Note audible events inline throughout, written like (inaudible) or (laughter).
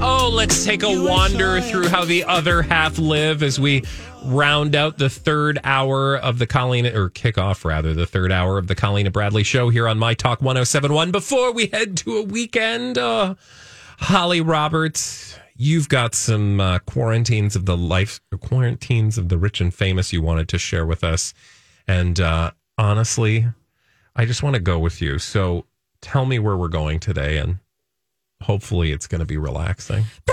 Oh, let's take a wander through how the other half live as we round out the third hour of the Colleen, or kick off rather, the third hour of the Colleen and Bradley show here on My Talk 1071. Before we head to a weekend, uh, Holly Roberts, you've got some uh, quarantines of the life, quarantines of the rich and famous you wanted to share with us. And uh, honestly, I just want to go with you. So tell me where we're going today and hopefully it's going to be relaxing. (laughs)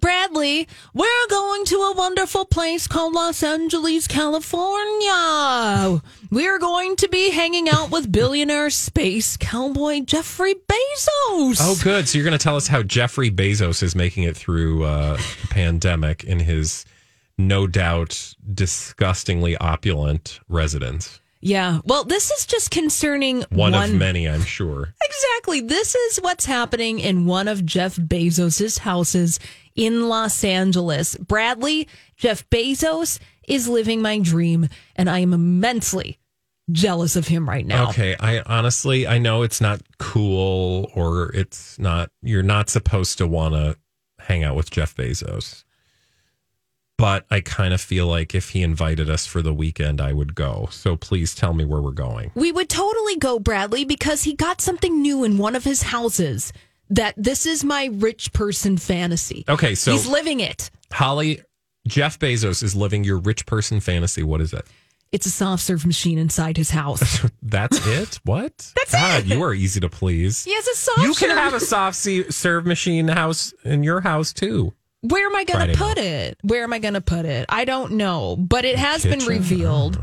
Bradley, we're going to a wonderful place called Los Angeles, California. We're going to be hanging out with billionaire space cowboy Jeffrey Bezos. Oh, good. So you're going to tell us how Jeffrey Bezos is making it through uh, the pandemic in his no doubt disgustingly opulent residence. Yeah. Well, this is just concerning One, of many, I'm sure. Exactly. This is what's happening in one of Jeff Bezos' houses in Los Angeles. Bradley, Jeff Bezos is living my dream, and I am immensely jealous of him right now. Okay, I honestly I know it's not cool or it's not you're not supposed to want to hang out with Jeff Bezos. But I kind of feel like if he invited us for the weekend, I would go. So please tell me where we're going. We would totally go, Bradley, because he got something new in one of his houses that this is my rich person fantasy. Okay, so He's living it. Holly, Jeff Bezos is living your rich person fantasy. What is it? It's a soft serve machine inside his house. (laughs) That's it? What? (laughs) That's God, it. you are easy to please. He has a soft You can have a (laughs) soft serve machine house in your house too. Where am I going to put it? Where am I going to put it? I don't know. But it has been kitchen? Don't revealed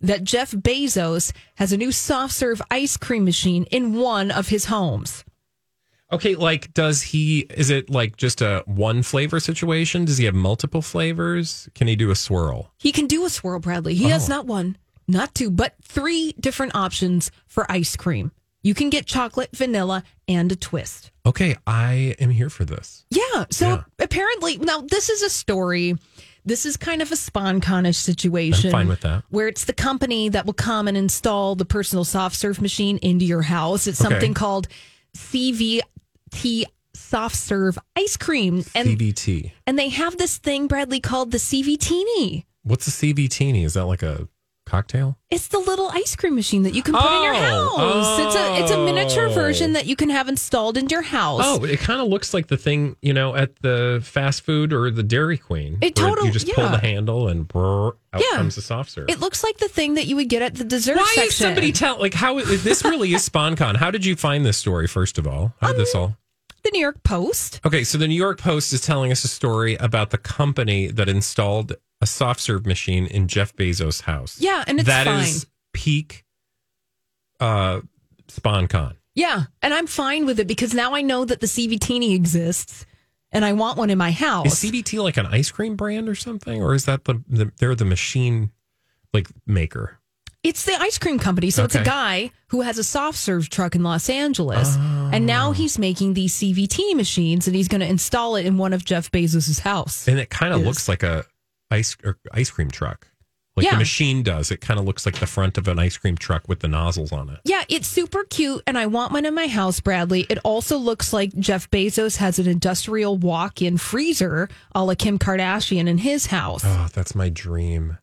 that Jeff Bezos has a new soft serve ice cream machine in one of his homes. Okay, like does he is it like just a one flavor situation? Does he have multiple flavors? Can he do a swirl? He can do a swirl, Bradley. He has Oh. not one, not two, but three different options for ice cream. You can get chocolate, vanilla, and a twist. Okay, I am here for this. Yeah. So Yeah. apparently, now this is a story. This is kind of a SponConish situation. I'm fine with that. Where it's the company that will come and install the personal soft serve machine into your house. It's Okay. something called CVT Soft Serve Ice Cream, and CVT. and they have this thing, Bradley, called the CVTini. What's a CVTini? Is that like a cocktail? It's the little ice cream machine that you can put in your oh. house. Oh, It's a it's a miniature oh. version that you can have installed in your house. Oh, it kind of looks like the thing you know at the fast food or the Dairy Queen. It totally total- You just pull the handle and brrr, out Yeah. comes the soft serve. It looks like the thing that you would get at the dessert Why section. is somebody tell like how this really is (laughs) SponCon? How did you find this story? First of all, how did this um, all? The New York Post. Okay, so the New York Post is telling us a story about the company that installed a soft serve machine in Jeff Bezos' house. Yeah, and it's That fine. is peak uh SponCon. Yeah, and I'm fine with it because now I know that the CVTini exists, and I want one in my house. Is CVT like an ice cream brand or something, or is that the, the they're the machine like maker? It's the ice cream company, so it's a guy who has a soft serve truck in Los Angeles, and now Oh. he's making these CVT machines, and he's going to install it in one of Jeff Bezos' house. And it kind of looks like a ice or ice cream truck, like Yeah. the machine does. It kind of looks like the front of an ice cream truck with the nozzles on it. Yeah, it's super cute, and I want one in my house, Bradley. It also looks like Jeff Bezos has an industrial walk-in freezer, a la Kim Kardashian, in his house. Oh, that's my dream.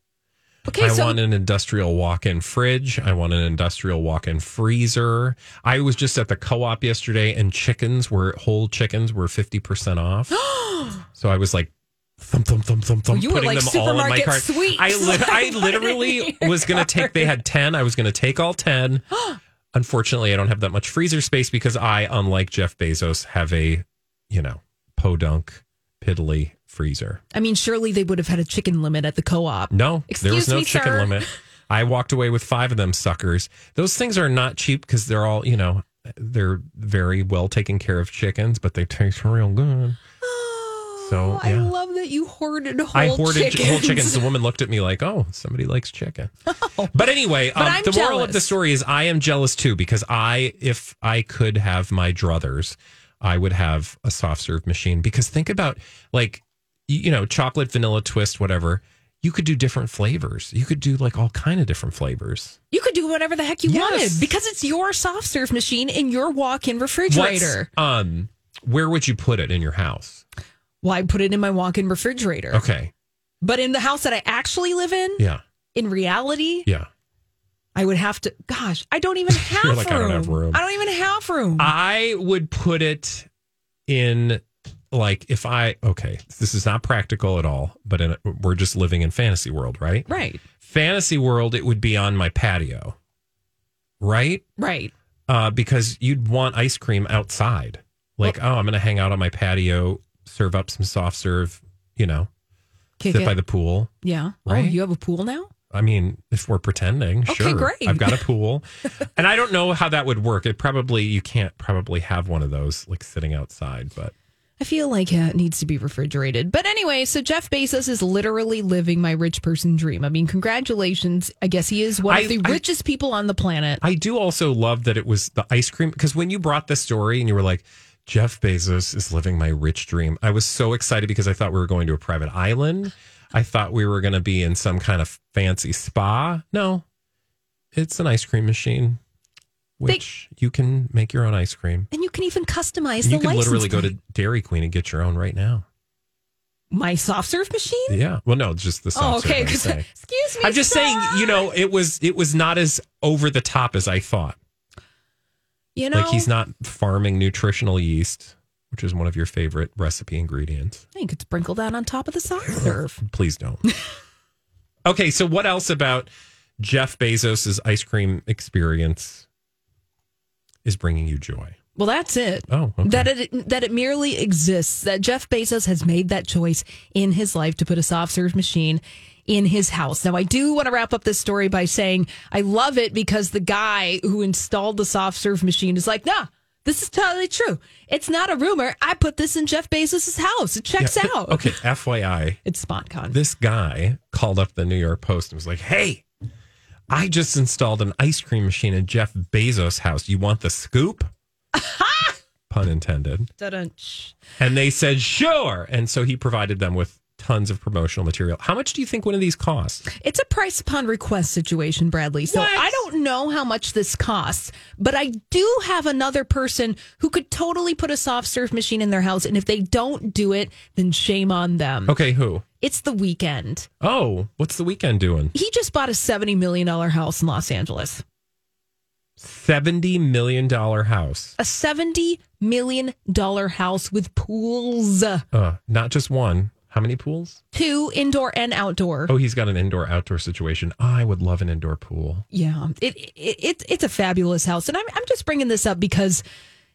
Okay, I so want an industrial walk-in fridge. I want an industrial walk-in freezer. I was just at the co-op yesterday, and chickens were whole chickens were fifty percent off. (gasps) so I was like, thump thump thump thump thump, you putting like them all in my cart. sweeps. I li- I (laughs) literally put it in was going to take. They had ten. I was going to take all ten. (gasps) Unfortunately, I don't have that much freezer space because I, unlike Jeff Bezos, have a you know podunk piddly freezer. I mean, surely they would have had a chicken limit at the co-op. No, there was no me, chicken sir. limit. I walked away with five of them suckers. Those things are not cheap because they're all, you know, they're very well taken care of chickens, but they taste real good. So, I yeah. love that you hoarded whole I hoarded chickens. whole chickens. The woman looked at me like, "Oh, somebody likes chicken." (laughs) But anyway, But um, the moral of the story is I am jealous too because I, if I could have my druthers, I would have a soft serve machine. Because think about like, you, know, chocolate, vanilla, twist, whatever. You could do different flavors. You could do like all kind of different flavors. You could do whatever the heck you Yes. wanted because it's your soft serve machine in your walk-in refrigerator. What's, um, where would you put it in your house? Well, I put it in my walk-in refrigerator. Okay. But in the house that I actually live in, Yeah. in reality, Yeah. I would have to. Gosh, I don't even (laughs) have like, I room. don't have room. I don't even have room. I would put it in like if I okay, this is not practical at all, but in a, we're just living in fantasy world, right? right, Fantasy world, it would be on my patio, right? right. Uh, because you'd want ice cream outside. Like, oh, I'm going to hang out on my patio, serve up some soft serve, you know, sit it. by the pool. yeah. Oh, right? you have a pool now? I mean, if we're pretending, Okay, sure. great. I've got a pool. (laughs) and I don't know how that would work. It probably, you can't probably have one of those like sitting outside, but I feel like it needs to be refrigerated. But anyway, so Jeff Bezos is literally living my rich person dream. I mean, congratulations. I guess he is one I- of the I- richest people on the planet. I do also love that it was the ice cream because when you brought this story and you were like, Jeff Bezos is living my rich dream, I was so excited because I thought we were going to a private island. I thought we were going to be in some kind of fancy spa. No, it's an ice cream machine, which you can make your own ice cream. and you can even customize And the you can literally license go to Dairy Queen and get your own right now. my soft serve machine. Yeah. Well, no, just the soft Oh, okay. serve, saying. (laughs) excuse me. I'm just saying, you know, it was it was not as over the top as I thought. you know, like he's not farming nutritional yeast, which is one of your favorite recipe ingredients. I could sprinkle that on top of the soft serve. Please don't. (laughs) okay, so what else about Jeff Bezos's ice cream experience is bringing you joy? Well, that's it. Oh, okay. That it that it merely exists. That Jeff Bezos has made that choice in his life to put a soft serve machine in his house. Now, I do want to wrap up this story by saying I love it because the guy who installed the soft serve machine is like, nah. This is totally true. It's not a rumor. I put this in Jeff Bezos' house. It checks Yeah, out. Okay, FYI, It's SpotCon. this guy called up the New York Post and was like, "Hey, I just installed an ice cream machine in Jeff Bezos' house. You want the scoop?" (laughs) Pun intended. Dun-dun. And they said, sure. And so he provided them with tons of promotional material. How much do you think one of these costs? It's a price upon request situation, Bradley. So What? I don't know how much this costs, but I do have another person who could totally put a soft serve machine in their house. And if they don't do it, then shame on them. Okay, who? It's the Weeknd. Oh, what's the Weeknd doing? He just bought a $70 million house in Los Angeles. $70 million house. A $70 million house with pools, Uh, not just one. How many pools? two indoor and outdoor. Oh, he's got an indoor outdoor situation. I would love an indoor pool. Yeah, it, it, it it's a fabulous house, and I'm I'm just bringing this up because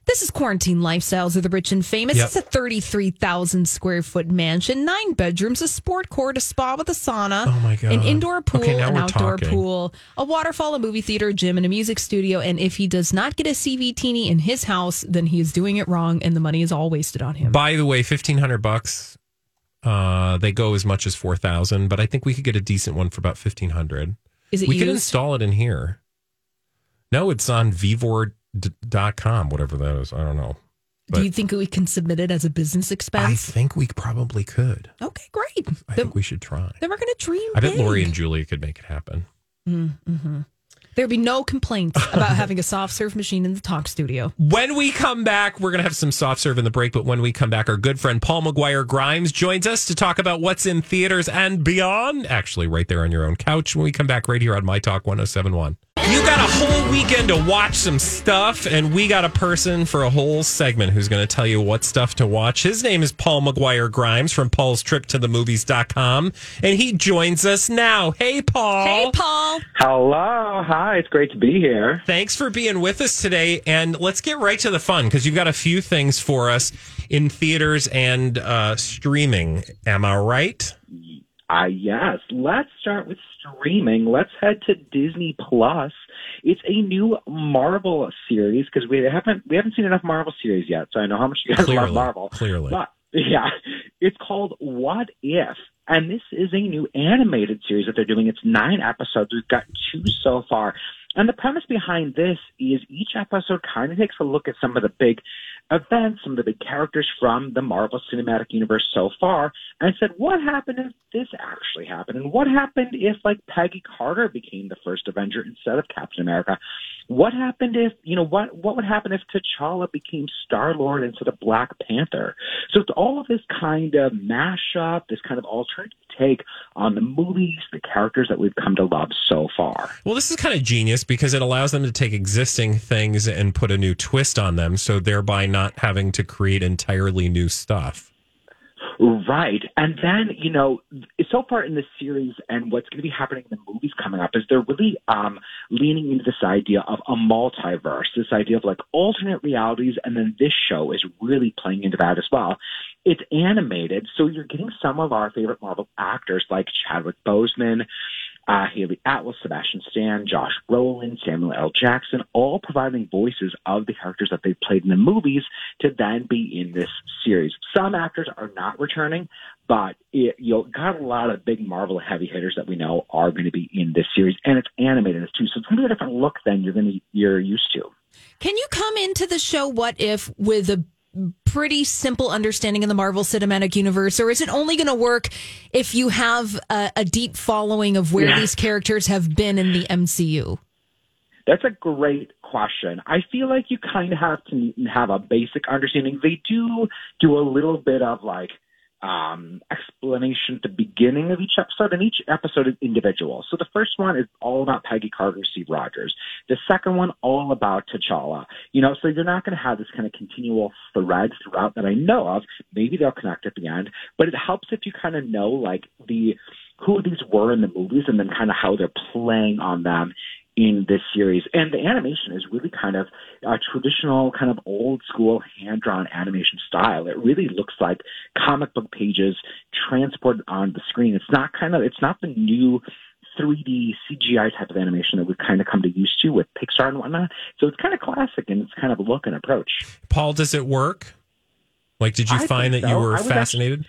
this is quarantine lifestyles of the rich and famous. Yep. It's a thirty three thousand square foot mansion, nine bedrooms, a sport court, a spa with a sauna, Oh, my God. an indoor pool, Okay, an outdoor talking. pool, a waterfall, a movie theater, a gym, and a music studio. And if he does not get a CVTini in his house, then he is doing it wrong, and the money is all wasted on him. By the way, 1500 bucks. Uh, they go as much as 4000, but I think we could get a decent one for about 1500. Is it we could install it in here. No, it's on vevor.com, whatever that is. I don't know. Do you think we can submit it as a business expense? I think we probably could. okay, great. I Then, think we should try. then we're going to dream. I bet big. Lori and Julia could make it happen. There'd be no complaints about (laughs) having a soft serve machine in the talk studio. When we come back, we're going to have some soft serve in the break, but when we come back, our good friend Paul McGuire Grimes joins us to talk about what's in theaters and beyond. Actually, right there on your own couch when we come back right here on My Talk 1071. You got a whole weekend to watch some stuff, and we got a person for a whole segment who's going to tell you what stuff to watch. His name is Paul McGuire Grimes from Paul's Trip to the Movies.com, and he joins us now. Hey, Paul. Hey, Paul. Hello. Hi. It's great to be here. Thanks for being with us today. And let's get right to the fun because you've got a few things for us in theaters and uh, streaming. Am I right? Uh, yes. Let's start with streaming. Let's head to Disney Plus. It's a new Marvel series because we haven't we haven't seen enough Marvel series yet. So I know how much you guys Clearly, love Marvel. clearly. But yeah, it's called What If, and this is a new animated series that they're doing. It's nine episodes. We've got two so far. And the premise behind this is each episode kind of takes a look at some of the big events, some of the big characters from the Marvel Cinematic Universe so far, and said, what happened if this actually happened? And what happened if, like, Peggy Carter became the first Avenger instead of Captain America? What happened if, you know, what, what would happen if T'Challa became Star Lord instead of Black Panther? So it's all of this kind of mashup, this kind of alternative take on the movies, the characters that we've come to love so far. Well, this is kind of genius because it allows them to take existing things and put a new twist on them, so thereby not having to create entirely new stuff. Right. And then, you know, so far in the series and what's going to be happening in the movies coming up is they're really um, leaning into this idea of a multiverse, this idea of like alternate realities. And then this show is really playing into that as well. It's animated, so you're getting some of our favorite Marvel actors like Chadwick Boseman, uh, Hayley Atwell, Sebastian Stan, Josh Brolin, Samuel L. Jackson, all providing voices of the characters that they played in the movies to then be in this series. Some actors are not returning, but it, you got a lot of big Marvel heavy hitters that we know are going to be in this series, and it's animated too, so it's going to be a different look than you're going to you're used to. Can you come into the show What If with a pretty simple understanding of the Marvel Cinematic Universe, or is it only going to work if you have a, a, deep following of where Yeah. these characters have been in the MCU? That's a great question. I feel like you kind of have to have a basic understanding. They do do a little bit of like um, explanation at the beginning of each episode, and each episode is individual. So the first one is all about Peggy Carter, Steve Rogers. The second one, all about T'Challa. You know, so you're not going to have this kind of continual thread throughout that I know of. Maybe they'll connect at the end, but it helps if you kind of know like the who these were in the movies and then kind of how they're playing on them in this series. And the animation is really kind of a traditional, kind of old school hand drawn animation style. It really looks like comic book pages transported on the screen. It's not kind of, it's not the new 3D CGI type of animation that we've kind of come to used to with Pixar and whatnot. So it's kind of classic in its kind of a look and approach. Paul, does it work? Like, did you I find that think you were fascinated?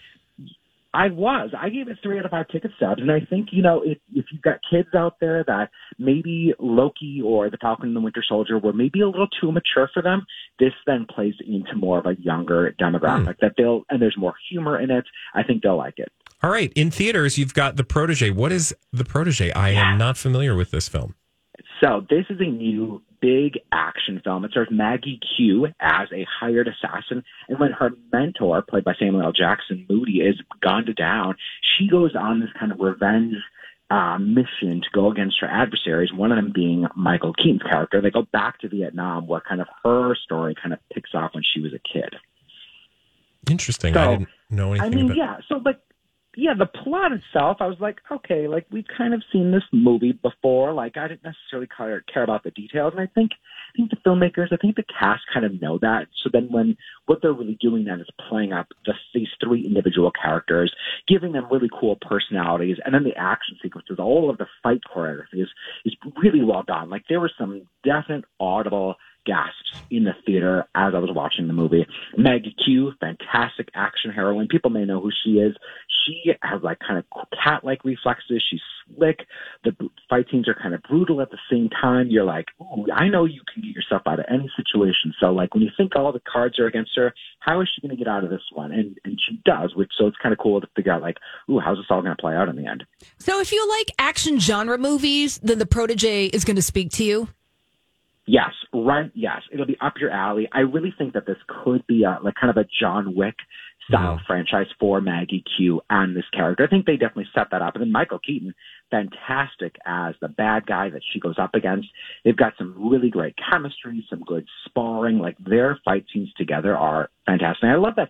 I was. I gave it three out of five ticket stubs, and I think you know if if you've got kids out there that maybe Loki or the Falcon and the Winter Soldier were maybe a little too mature for them, this then plays into more of a younger demographic mm. that they'll and there's more humor in it. I think they'll like it. All right. In theaters, you've got The Protege. What is The Protege? I am not familiar with this film. So this is a new big action film. It stars Maggie Q as a hired assassin, and when her mentor, played by Samuel L. Jackson, Moody, is gunned down, she goes on this kind of revenge uh, mission to go against her adversaries. One of them being Michael Keaton's character. They go back to Vietnam, where kind of her story kind of picks off when she was a kid. Interesting. So, I didn't know anything I mean, about yeah. So, like, yeah, the plot itself, I was like, okay, like we've kind of seen this movie before. Like, I didn't necessarily care, care about the details, and I think, I think the filmmakers, I think the cast kind of know that. So then, when what they're really doing then is playing up the, these three individual characters, giving them really cool personalities, and then the action sequences, all of the fight choreography is is really well done. Like, there were some definite audible gasps in the theater as I was watching the movie. Maggie Q, fantastic action heroine. People may know who she is. she has like kind of cat like reflexes. She's slick. The fight scenes are kind of brutal at the same time. You're like, Ooh, I know you can get yourself out of any situation. So like when you think all the cards are against her, how is she going to get out of this one? And and she does, which so it's kind of cool to figure out like, ooh, how's this all going to play out in the end? So if you like action genre movies, then The Protege is going to speak to you. Yes, rent. Yes, it'll be up your alley. I really think that this could be a, like kind of a John Wick style mm-hmm. franchise for Maggie Q and this character. I think they definitely set that up. And then Michael Keaton, fantastic as the bad guy that she goes up against. They've got some really great chemistry, some good sparring. Like their fight scenes together are fantastic. And I love that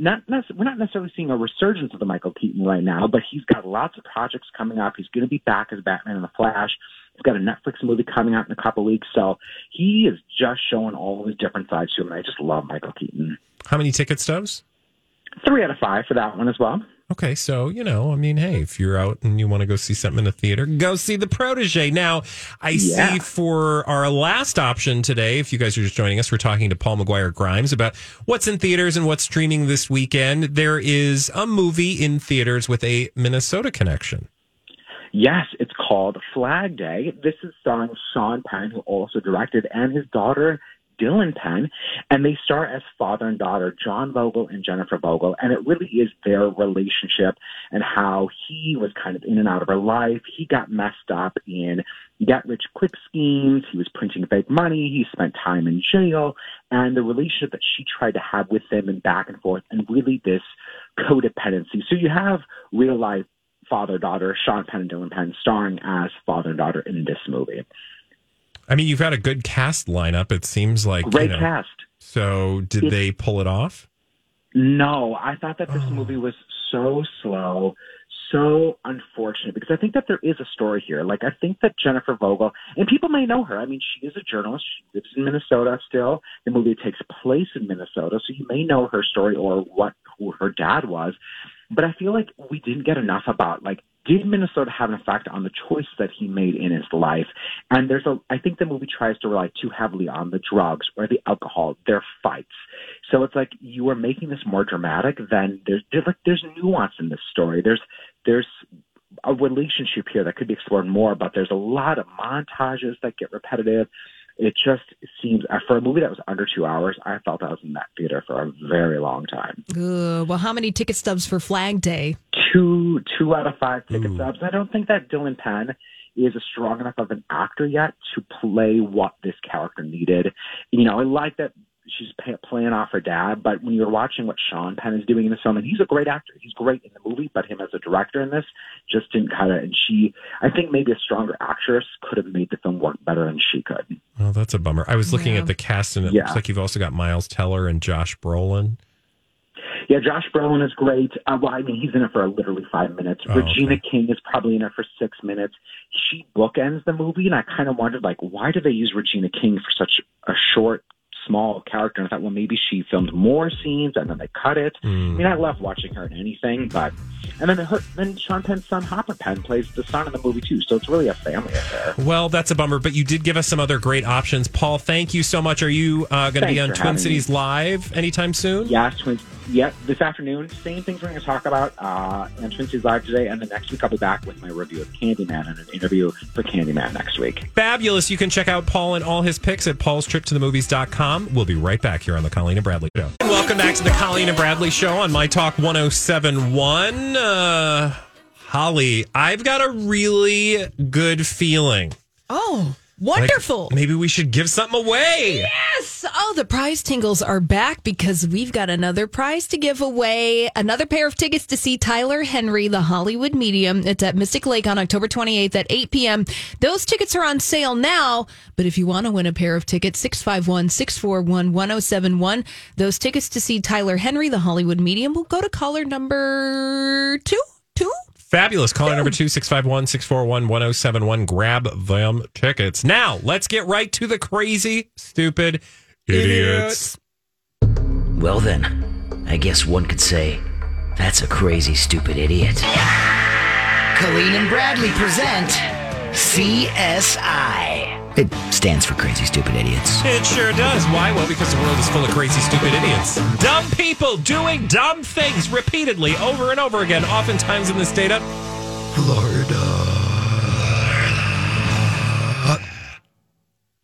Not we're not necessarily seeing a resurgence of the Michael Keaton right now, but he's got lots of projects coming up. He's going to be back as Batman in the Flash. He's got a Netflix movie coming out in a couple weeks, so he is just showing all his different sides to him. I just love Michael Keaton. How many ticket stubs? Three out of five for that one as well. Okay, so you know, I mean, hey, if you're out and you want to go see something in the theater, go see the protege. Now, I Yeah. see for our last option today, if you guys are just joining us, we're talking to Paul McGuire Grimes about what's in theaters and what's streaming this weekend. There is a movie in theaters with a Minnesota connection. Yes, it's called Flag Day. This is starring Sean Penn, who also directed, and his daughter Dylan Penn, and they star as father and daughter, John Vogel and Jennifer Vogel, and it really is their relationship and how he was kind of in and out of her life. He got messed up in get rich quick schemes. He was printing fake money. He spent time in jail, and the relationship that she tried to have with him and back and forth, and really this codependency. So you have real life father daughter Sean Penn and Dylan Penn starring as father and daughter in this movie. I mean, you've had a good cast lineup. It seems like you Great know. cast. So, did It's- they pull it off? No, I thought that this oh. movie was so slow, so unfortunate because I think that there is a story here. Like I think that Jennifer Vogel and people may know her. I mean, she is a journalist. She lives in Minnesota still. The movie takes place in Minnesota, so you may know her story or what who her dad was. But I feel like we didn't get enough about like did Minnesota have an effect on the choice that he made in his life? And there's a I think the movie tries to rely too heavily on the drugs or the alcohol, their fights. So it's like you are making this more dramatic than there's there's like there's nuance in this story. There's there's a relationship here that could be explored more, but there's a lot of montages that get repetitive. It just seems uh, for a movie that was under two hours, I felt I was in that theater for a very long time. Ugh, well, how many ticket stubs for Flag Day? Two two out of five ticket stubs. I don't think that Dylan Penn is a strong enough of an actor yet to play what this character needed. You know, I like that she's pay, playing off her dad, but when you're watching what Sean Penn is doing in this film, and he's a great actor, he's great in the movie, but him as a director in this just didn't cut it. And she, I think maybe a stronger actress could have made the film work better than she could. Oh, that's a bummer. I was looking Yeah. at the cast, and it Yeah. looks like you've also got Miles Teller and Josh Brolin. Yeah, Josh Brolin is great. Uh, well, I mean, he's in it for literally five minutes. Oh, Regina okay. King is probably in it for six minutes. She bookends the movie, and I kind of wondered, like, why did they use Regina King for such a short, small character? And I thought, well, maybe she filmed more scenes, and then they cut it. I mean, I love watching her in anything, but and then her, then Sean Penn's son Hopper Penn plays the son in the movie too, so it's really a family affair. Well, that's a bummer, but you did give us some other great options. Paul, thank you so much. Are you uh, going to be on Twin Cities me. Live anytime soon? Yes, Twin, yet this afternoon, same things we're going to talk about. Uh, Entrance is live today, and the next week I'll be back with my review of Candyman and an interview for Candyman next week. Fabulous. You can check out Paul and all his picks at paulstriptothemovies.com. We'll be right back here on the Colleen and Bradley Show. And welcome back to the Colleen and Bradley Show on My Talk 1071. Uh, Holly, I've got a really good feeling. Oh, Like, wonderful. maybe we should give something away. Yes. Oh, the prize tingles are back because we've got another prize to give away. Another pair of tickets to see Tyler Henry, the Hollywood medium. It's at Mystic Lake on October 28th at 8 p.m. Those tickets are on sale now, but if you want to win a pair of tickets, 651 641 1071. Those tickets to see Tyler Henry, the Hollywood medium, will go to caller number two. Two? Fabulous. Caller number two, 651 641 1071. Grab them tickets. Now, let's get right to the crazy, stupid idiots. Well, then, I guess one could say that's a crazy, stupid idiot. Colleen and Bradley present CSI. It stands for Crazy Stupid Idiots. It sure does. Why? Well, because the world is full of crazy, stupid idiots. Dumb people doing dumb things repeatedly over and over again, oftentimes in the state of Florida.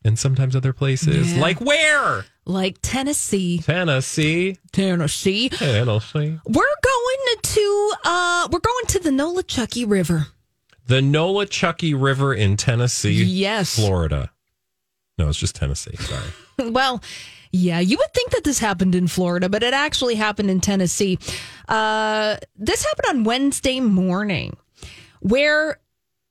And sometimes other places. Yeah. Like where? Like Tennessee. Tennessee. Tennessee. Tennessee. We're going to uh we're going to the Nolichucky River. The Nolichucky River in Tennessee. Yes. Florida. No, it's just Tennessee. Sorry. (laughs) Well, yeah, you would think that this happened in Florida, but it actually happened in Tennessee. Uh, this happened on Wednesday morning, where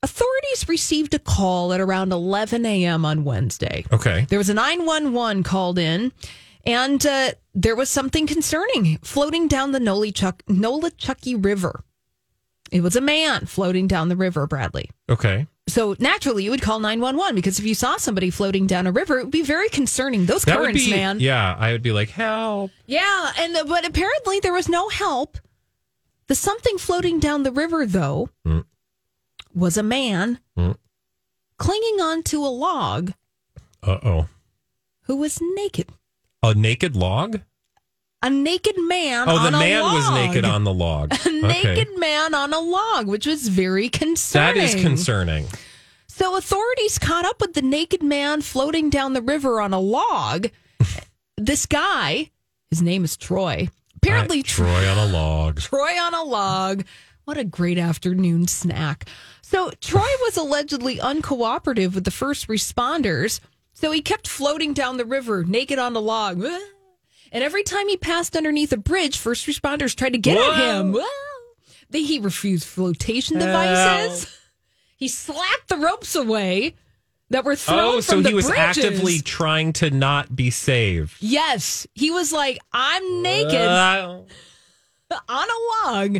authorities received a call at around 11 a.m. on Wednesday. Okay. There was a 911 called in, and uh, there was something concerning floating down the Nolichuck, Nolichucky River. It was a man floating down the river, Bradley. Okay. So naturally, you would call 911 because if you saw somebody floating down a river, it would be very concerning. Those That currents, be, man. yeah, I would be like, help. Yeah, and the, but apparently there was no help. The something floating down the river, though, Mm. was a man Mm. clinging onto a log Uh oh. who was naked. A naked log? A naked man. On a log. Oh, the man was naked on the log. (laughs) A naked man on a log, which was very concerning. That is concerning. So authorities caught up with the naked man floating down the river on a log. (laughs) this guy, his name is Troy. Apparently, Uh, Troy on a log. Troy on a log. What a great afternoon snack. So, Troy (laughs) was allegedly uncooperative with the first responders. So, he kept floating down the river naked on a log. And every time he passed underneath a bridge, first responders tried to get Whoa. at him. Whoa. They- He refused flotation devices. He slapped the ropes away that were thrown Oh, from so the he was bridges. actively trying to not be saved. Yes. He was like, I'm naked Uh, on a log.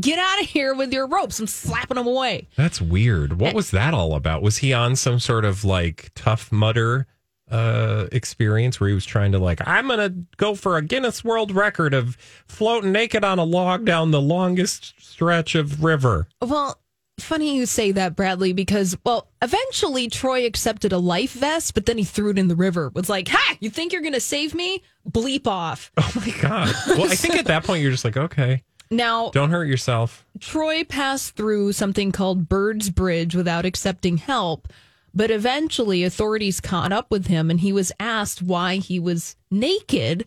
Get out of here with your ropes. I'm slapping them away. that's weird. What was that all about? Was he on some sort of like tough mudder uh experience where he was trying to like I'm to go for a Guinness World Record of floating naked on a log down the longest stretch of river. Well, funny you say that, Bradley, because, well, eventually Troy accepted a life vest, but then he threw it in the river. Was like, ha, you think you're to save me? Bleep off. (laughs) Oh my god. Well, I think at that point you're just like, okay, Now, don't hurt yourself. Troy passed through something called Bird's Bridge without accepting help, but eventually authorities caught up with him and he was asked why he was naked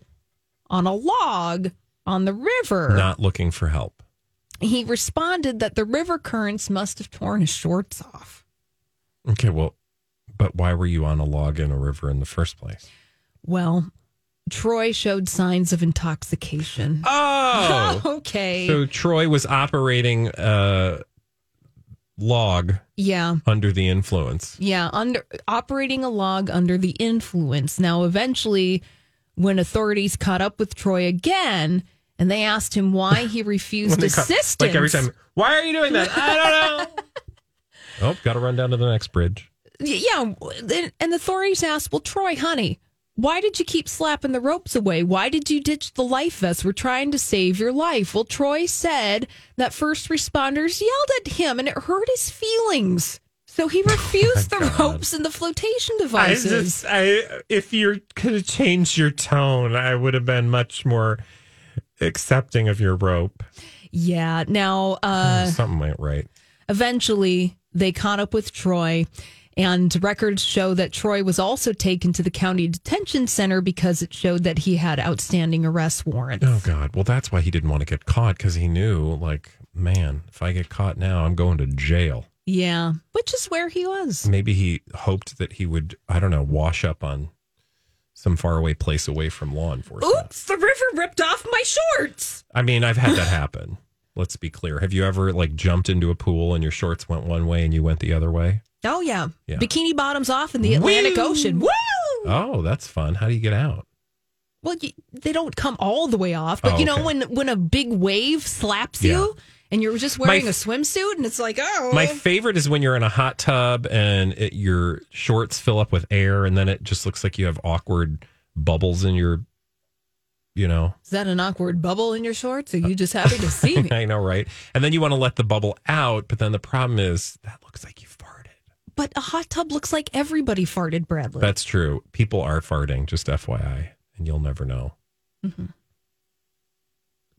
on a log on the river. Not looking for help. He responded that the river currents must have torn his shorts off. Okay, well, but why were you on a log in a river in the first place? Well, Troy showed signs of intoxication. Oh, (laughs) okay. so Troy was operating a log yeah. under the influence. Yeah, under operating a log under the influence. Now, eventually, when authorities caught up with Troy again, and they asked him why he (laughs) refused When they cut- assistance, like every time, why are you doing that? I don't know. (laughs) oh, got to run down to the next bridge. yeah, and the authorities asked, "Well, Troy, honey, why did you keep slapping the ropes away? Why did you ditch the life vest? We're trying to save your life." Well, Troy said that first responders yelled at him, and it hurt his feelings. So he refused the ropes and the flotation devices. I, if you could have changed your tone, I would have been much more accepting of your rope. Yeah. Now, uh, Something went right. eventually they caught up with Troy, and records show that Troy was also taken to the county detention center because it showed that he had outstanding arrest warrants. Oh God. Well, that's why he didn't want to get caught because he knew, like, man, if I get caught now, I'm going to jail. Yeah, which is where he was. Maybe he hoped that he would, I don't know, wash up on some faraway place away from law enforcement. Oops, the river ripped off my shorts. I mean, I've had that happen. Let's be clear. Have you ever like jumped into a pool and your shorts went one way and you went the other way? Oh, yeah. Yeah. Bikini bottoms off in the Atlantic Woo! Ocean. Woo! Oh, that's fun. How do you get out? Well, you, they don't come all the way off, but Oh, you know okay. when when a big wave slaps Yeah. you and you're just wearing My a f- swimsuit and it's like, oh, My favorite is when you're in a hot tub and it, your shorts fill up with air and then it just looks like you have awkward bubbles in your, you know. is that an awkward bubble in your shorts? Are you just uh, happy to see (laughs) me? I know, right? And then you want to let the bubble out, but then the problem is that looks like you farted. But a hot tub looks like everybody farted, Bradley. That's true. People are farting, just FYI, and you'll never know. Mm-hmm.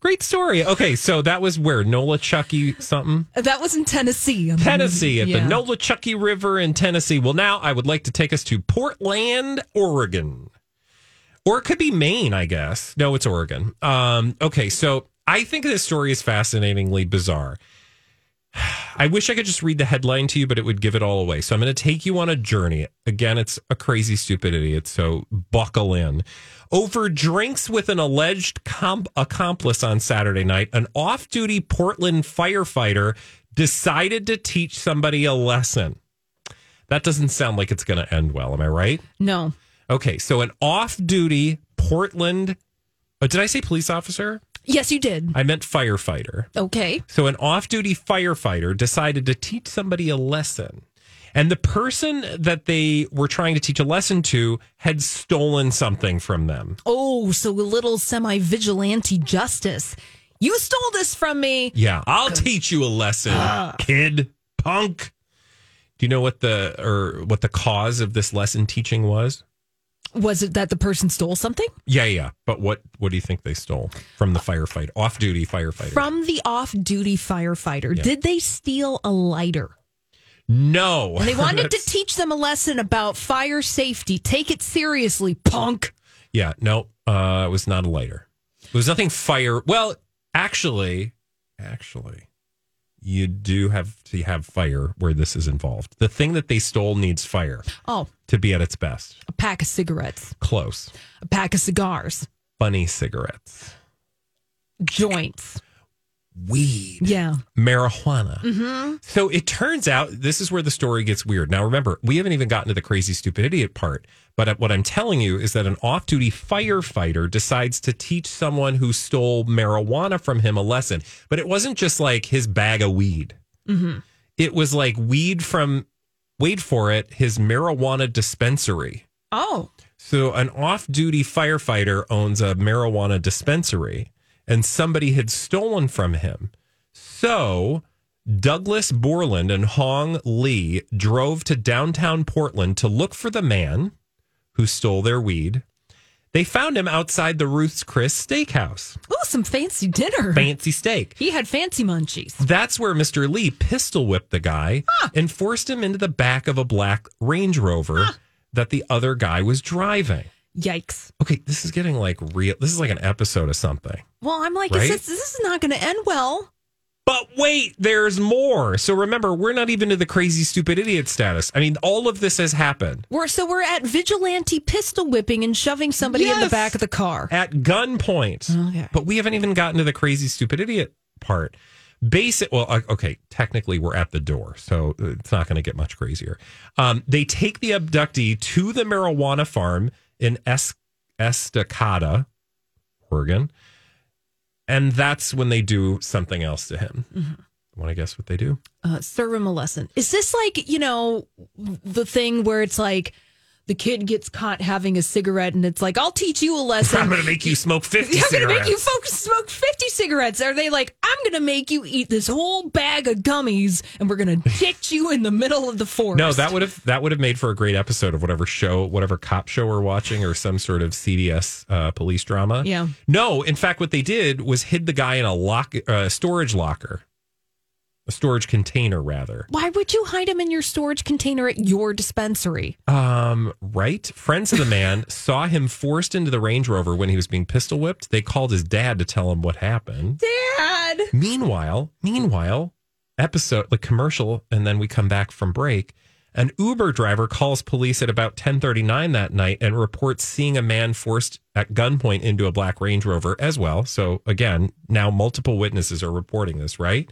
Great story. Okay, so that was where Nolichucky something. that was in Tennessee. I'm- Tennessee at Yeah. the Nola Chucky River in Tennessee. Well, now I would like to take us to Portland, Oregon. Or it could be Maine, I guess. No, it's Oregon. Um, okay, so I think this story is fascinatingly bizarre. I wish I could just read the headline to you, but it would give it all away. So I'm going to take you on a journey. Again, it's a crazy, stupid idiot. So buckle in. Over drinks with an alleged comp- accomplice on Saturday night, an off duty Portland firefighter decided to teach somebody a lesson. That doesn't sound like it's going to end well. Am I right? No. Okay. So an off duty Portland. Oh, did I say police officer? Yes, you did. I meant firefighter. Okay. So, an off duty firefighter decided to teach somebody a lesson. And the person that they were trying to teach a lesson to had stolen something from them. Oh, so a little semi vigilante justice. You stole this from me. Yeah, I'll teach you a lesson, ah. kid, punk. Do you know what the or what the cause of this lesson teaching was? Was it that the person stole something? Yeah, yeah. But what what do you think they stole from the firefighter, off duty firefighter? From the off duty firefighter. Did they steal a lighter? no, And they wanted to (laughs) teach them a lesson about fire safety. Take it seriously, punk. Yeah, no, uh, it was not a lighter. It was nothing fire. Well, actually, actually, you do have to have fire where this is involved. The thing that they stole needs fire Oh, to be at its best. a pack of cigarettes, Close. a pack of cigars, Funny cigarettes. joints. Weed. Yeah. Marijuana. Mm-hmm. So it turns out this is where the story gets weird. Now, remember, we haven't even gotten to the crazy, stupid idiot part. But what I'm telling you is that an off duty firefighter decides to teach someone who stole marijuana from him a lesson. But it wasn't just like his bag of weed, Mm-hmm. it was like weed from, wait for it, his marijuana dispensary. Oh, So an off-duty firefighter owns a marijuana dispensary and somebody had stolen from him. So Douglas Borland and Hong Lee drove to downtown Portland to look for the man who stole their weed. They found him outside the Ruth's Chris Steakhouse. oh, some fancy dinner. Fancy steak. He had fancy munchies. That's where Mr. Lee pistol whipped the guy and forced him into the back of a black Range Rover that the other guy was driving. Yikes. Okay, this is getting like real. This is like an episode of something. Well, I'm like, Right? is this, this is not going to end well. But wait, there's more. So remember, we're not even to the crazy, stupid idiot status. I mean, all of this has happened We're so we're at vigilante pistol whipping and shoving somebody in the back of the car. at gunpoint. Okay. But we haven't even gotten to the crazy, stupid idiot part. Basic. Well, uh, okay. Technically, we're at the door, so it's not going to get much crazier. Um, they take the abductee to the marijuana farm in es- Estacada, Oregon, and that's when they do something else to him. Want to guess what they do? Uh, serve him a lesson. Is this like you know the thing where it's like the kid gets caught having a cigarette, and it's like, I'll teach you a lesson. (laughs) I'm going to make you smoke (laughs) 50 I'm going to make you folks smoke 50 cigarettes. Are they like, I'm going to make you eat this whole bag of gummies and we're going (laughs) to ditch you in the middle of the forest? No, that would have that would have made for a great episode of whatever show, whatever cop show we're watching, or some sort of CDS uh, police drama. Yeah. No, in fact, what they did was hid the guy in a lock, uh, storage locker, a storage container, rather. Why would you hide him in your storage container at your dispensary? Um, right. Friends of the man (laughs) saw him forced into the Range Rover when he was being pistol whipped. They called his dad to tell him what happened. Dad! Meanwhile, meanwhile, episode like commercial, and then we come back from break. An Uber driver calls police at about 10:39 that night and reports seeing a man forced at gunpoint into a black Range Rover as well. So again, now multiple witnesses are reporting this, right?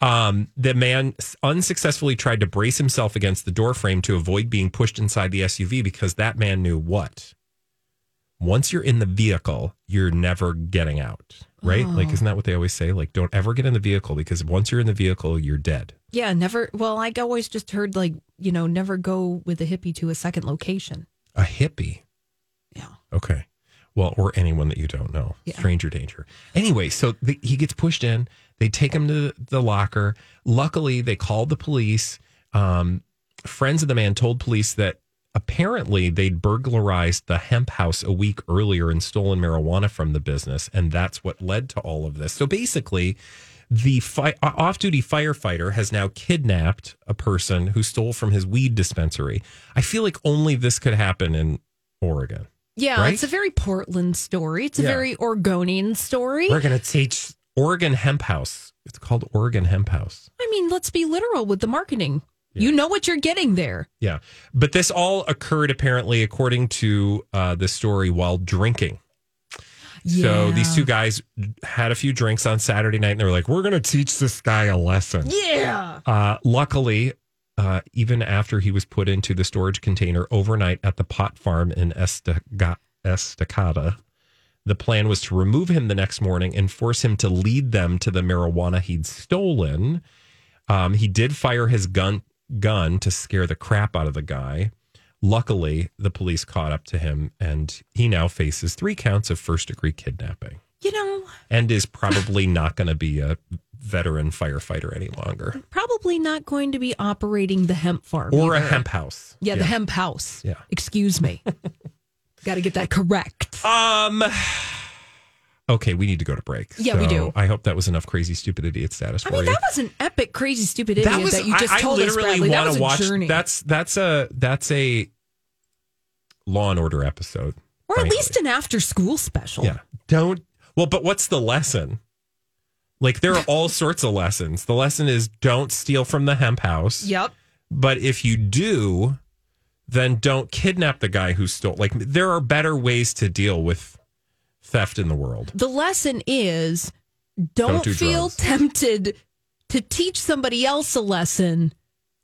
Um, the man unsuccessfully tried to brace himself against the door frame to avoid being pushed inside the SUV because that man knew what? Once you're in the vehicle, you're never getting out, right? Like, isn't that what they always say? Like, don't ever get in the vehicle because once you're in the vehicle, you're dead. Yeah, never. Well, I always just heard like, you know, never go with a hippie to a second location. A hippie. Yeah. Okay. Well, or anyone that you don't know. Yeah. Stranger danger. Anyway, so the, he gets pushed in. They take him to the locker. Luckily, they called the police. Um, friends of the man told police that apparently they'd burglarized the hemp house a week earlier and stolen marijuana from the business. And that's what led to all of this. So basically, the fi- off duty firefighter has now kidnapped a person who stole from his weed dispensary. I feel like only this could happen in Oregon. Yeah, Right? it's a very Portland story. It's a Yeah. very Oregonian story. We're going to teach Oregon Hemp House. It's called Oregon Hemp House. I mean, let's be literal with the marketing. You know what you're getting there. Yeah. But this all occurred apparently, according to uh, the story, while drinking. Yeah. So these two guys had a few drinks on Saturday night and they were like, we're going to teach this guy a lesson. Yeah. Uh, luckily, uh, even after he was put into the storage container overnight at the pot farm in Estacada, the plan was to remove him the next morning and force him to lead them to the marijuana he'd stolen. Um, he did fire his gun gun to scare the crap out of the guy. Luckily, the police caught up to him, and he now faces three counts of first degree kidnapping, You know, and is probably not going to be a veteran firefighter any longer, probably not going to be operating the hemp farm or a hemp house. Yeah, the hemp house. Yeah. Excuse me. (laughs) Got to get that correct. Um. Okay, we need to go to break. Yeah, we do. I hope that was enough crazy stupid idiot status I mean, you. that was an epic, crazy, stupid idiot that, you just I, I told us, literally Bradley. That wanna was a watch. journey. That's that's a that's a Law and Order episode. or at least an after-school special. yeah. Don't well, but what's the lesson? Like there are all (laughs) sorts of lessons. The lesson is don't steal from the hemp house. Yep. But if you do, then don't kidnap the guy who stole. Like there are better ways to deal with theft in the world. The lesson is don't, Don't do feel drugs. tempted to teach somebody else a lesson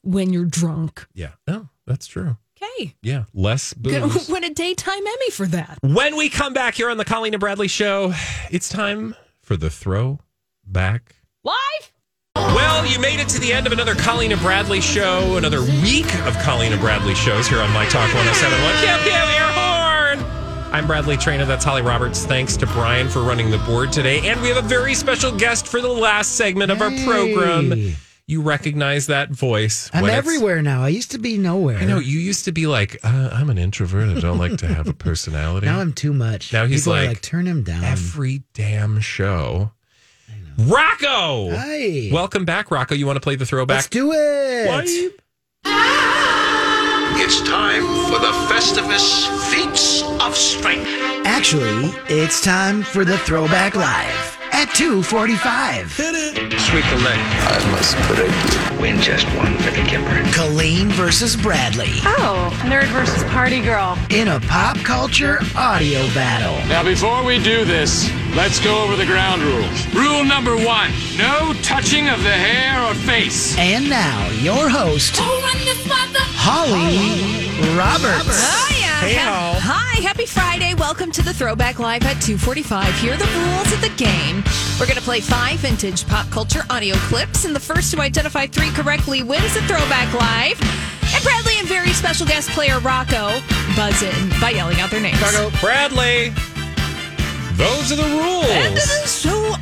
when you're drunk. Yeah. No, that's true. Okay. Yeah. Less booze. (laughs) win a daytime Emmy for that. When we come back here on the Colleen and Bradley show, it's time for the throwback. Live? Well, you made it to the end of another Colleen and Bradley show, another week of Colleen and Bradley shows here on My Talk 1071. Pew, pew, air horn! I'm Bradley Traynor. That's Holly Roberts. Thanks to Brian for running the board today. And we have a very special guest for the last segment of our program. You recognize that voice. I'm when it's- everywhere now. I used to be nowhere. I know you used to be like, uh, I'm an introvert. I don't like to have a (laughs) personality. Now I'm too much. Now he's People are like, like, turn him down. every damn show. Rocco, Hi. welcome back, Rocco. You want to play the throwback? Let's do it. What? It's time for the Festivus Feats of Strength. Actually, it's time for the Throwback Live at 245. Sweep the leg. I must break you. Win just one for the Gipper. Colleen versus Bradley Oh, nerd versus party girl. in a pop culture audio battle. Now, before we do this, let's go over the ground rules. Rule number one no touching of the hair or face. And now, your host, Holly Roberts. Yeah. Hey, Ha- Hi, happy Friday. Welcome to the Throwback Live at 245. Here are the rules of the game. We're going to play five vintage pop culture audio clips, and the first to identify three correctly wins the Throwback Live. And Bradley and very special guest player Rocco buzz in by yelling out their names. Rocco, Bradley. Those are the rules.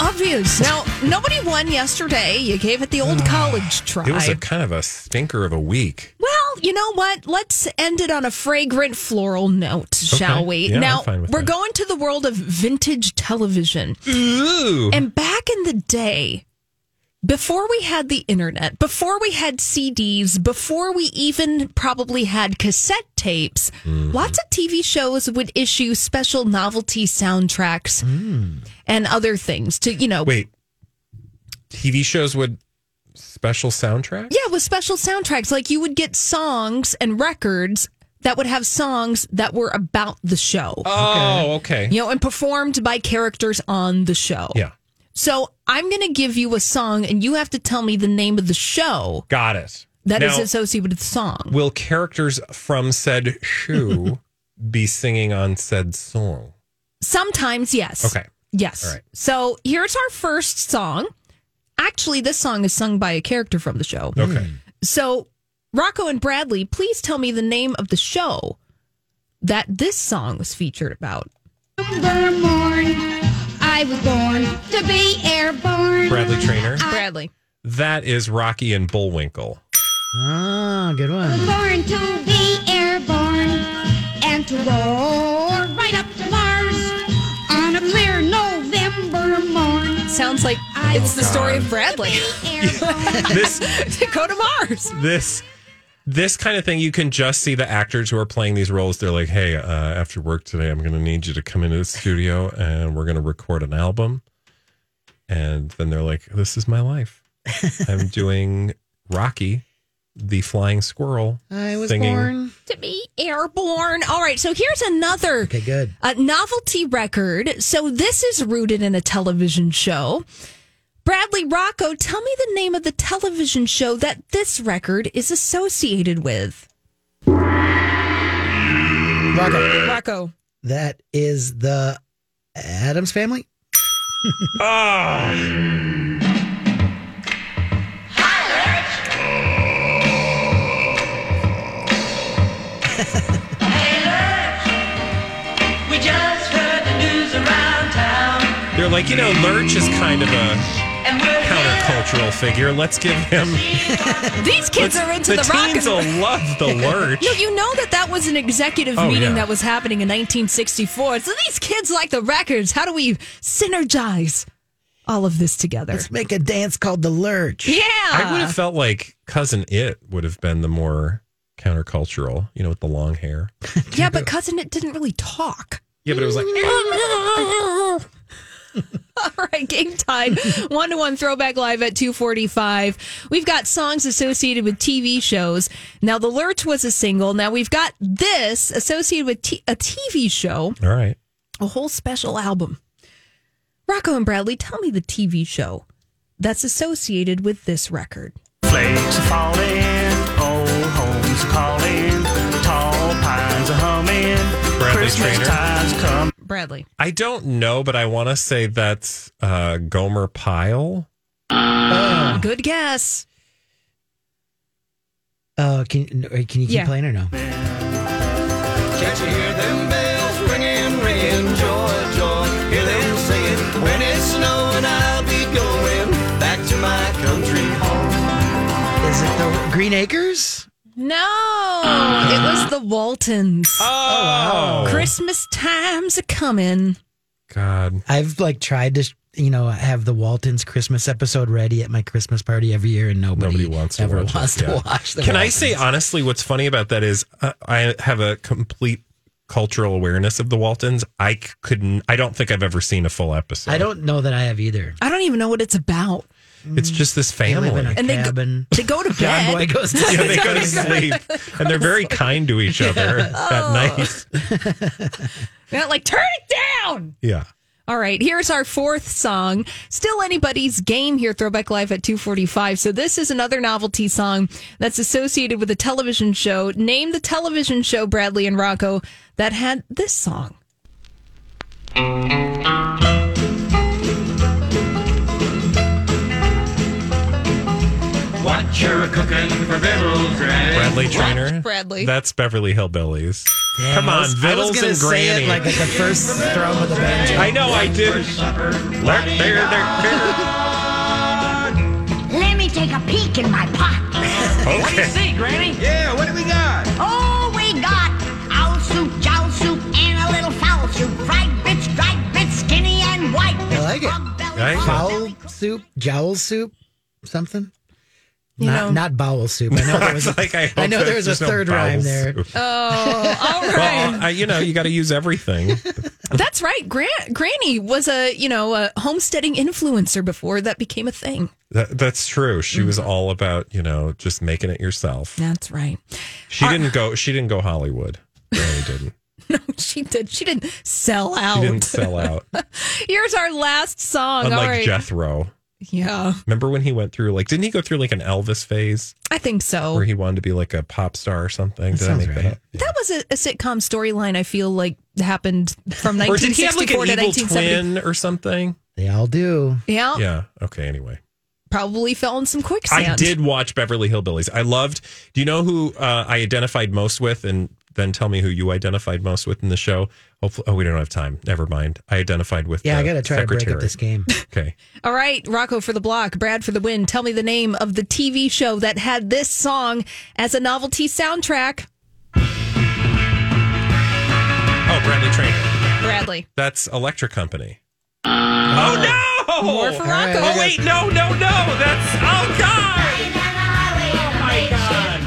And it is so obvious. Now, nobody won yesterday. You gave it the old ah, college try. It was a kind of a stinker of a week. Well, you know what? Let's end it on a fragrant floral note, shall we? Yeah, now, we're that. going to the world of vintage television. Ooh. And back in the day, before we had the internet, before we had CDs, before we even probably had cassette tapes, Mm-hmm. lots of TV shows would issue special novelty soundtracks and other things to, you know, Wait. TV shows would special soundtracks? Yeah, with special soundtracks. Like you would get songs and records that would have songs that were about the show. Oh, okay. You know, and performed by characters on the show. Yeah. So I'm going to give you a song and you have to tell me the name of the show Got it. that is Now, associated with the song. Will characters from said shoe (laughs) be singing on said song? Sometimes, yes. Okay. Yes. All right. So here's our first song. Actually, this song is sung by a character from the show. Okay. Hmm. So, Rocco and Bradley, please tell me the name of the show that this song was featured about. Morn, I was born to be airborne. Bradley Traynor. Bradley. That is Rocky and Bullwinkle. Ah, good one. Born to be airborne and to roar right up to Mars on a clear November morn. Sounds like it's the story of Bradley. (laughs) This to go to Mars. this this kind of thing you can just see the actors who are playing these roles they're like hey uh, after work today i'm going to need you to come into the studio and we're going to record an album and then they're like this is my life (laughs) i'm doing rocky the flying squirrel I was singing born. To be airborne. All right, so here's another Okay, good. a novelty record. So this is rooted in a television show. Bradley Rocco, tell me the name of the television show that this record is associated with. Rocco. Rocco. That is the Addams family. Ah. We just heard the news around town. they're like you know lurch is kind of a countercultural figure let's give him (laughs) These kids are into the, the, rock teens and will love the (laughs) lurch No, you know that that was an executive Oh, meeting yeah. that was happening in 1964. So these kids like the records. How do we synergize all of this together? Let's make a dance called the Lurch. Yeah. I would have felt like cousin Itt would have been the more countercultural, you know, with the long hair. (laughs) Yeah, but cousin Itt didn't really talk. Yeah, but it was like (laughs) All right, game time. One to one throwback live at 245. We've got songs associated with TV shows. Now, The Lurch was a single. Now, we've got this associated with t- a TV show, all right. a whole special album. Rocco and Bradley, tell me the TV show that's associated with this record. Flakes are falling, old homes are calling, tall pines are humming. Bradley Christmas Traynor. time's come. Bradley. I don't know, but I want to say that's uh, Gomer Pyle. Good guess. Oh, can can you keep Yeah. playing or no? Can't you hear them bells ringing, ringing? Joy, joy, hear them singing. When it's snowing, I'll be going back to my country home. Is it the Green Acres? No, it was the Waltons. Oh, Christmas times are coming. God. I've like tried to, you know, have the Waltons Christmas episode ready at my Christmas party every year, and nobody, Nobody wants to ever watch wants it, to yeah. watch. The Can I Waltons. say honestly, what's funny about that is uh, I have a complete cultural awareness of the Waltons. I c- couldn't. I don't think I've ever seen a full episode. I don't know that I have either. I don't even know what it's about. It's mm. just this family. live in a And they go- They go to (laughs) John bed. Boy goes to (laughs) yeah, they go to sleep, and they're very kind to each other at oh. night. (laughs) Yeah, like turn it down. Yeah. All right, here's our fourth song. Still anybody's game here, Throwback Live at 245. So this is another novelty song that's associated with a television show. Name the television show, Bradley and Rocco, that had this song. You're cooking for Pebble Crash. Bradley Traynor. Bradley. That's Beverly Hillbillies. Damn, Come I on, was- I was Vittles gonna and say Granny. it like at the first throw of the banjo. I know I did. Lurk there, lurk Let me take a peek in my pot. there. (laughs) Okay. See, Granny? Yeah, what do we got? Oh, we got owl soup, jowl soup, and a little fowl soup. Fried bits, dried bits, skinny and white. I like it. Right? Fowl soup, jowl soup, something. You not know- not bowel soup. I know there was. (laughs) A, Like, I, I know there was a there's no third rhyme bowel there. soup. Oh, all (laughs) right. Well, I, you know, you got to use everything. (laughs) That's right. Gran- Granny was a you know a homesteading influencer before that became a thing. That, that's true. She mm. was all about, you know, just making it yourself. That's right. She didn't go. She didn't go Hollywood. Really didn't. No, she did. She didn't sell out. She didn't sell out. Here's our last song. Unlike all right. Jethro. Yeah, Remember when he went through like? Didn't he go through like an Elvis phase I think so. where he wanted to be like a pop star or something? Did I sounds make that right. up? That was a, a sitcom storyline. I feel like happened from Or did he have like an to evil 1970. twin or something? They all do. Yeah, Yeah. Okay. Anyway. probably fell in some quicksand. I did watch Beverly Hillbillies. I loved. Do you know who uh, I identified most with? And then tell me who you identified most with in the show. Hopefully, oh, we don't have time. Never mind. I identified with. Yeah, I got to try to break up this game. (laughs) Okay. All right, Rocco for the block, Brad for the win. Tell me the name of the TV show that had this song as a novelty soundtrack. Oh, Bradley Traynor. Bradley. That's Electric Company. oh no! More for Rocco. Oh wait, no, no, no. That's oh god. Oh my god.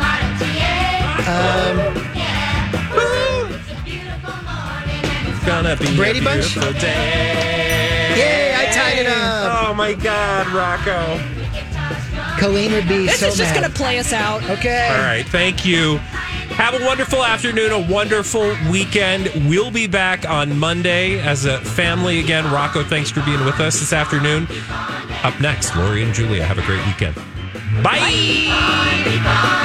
Um, Gonna be Brady a Bunch? beautiful day. Yay, I tied it up. Oh my god, Rocco. Colleen would be so. This so is just mad. going to play us out. Okay. All right, thank you. Have a wonderful afternoon, a wonderful weekend. We'll be back on Monday as a family again. Rocco, thanks for being with us this afternoon. Up next, Lori and Julia. Have a great weekend. Bye.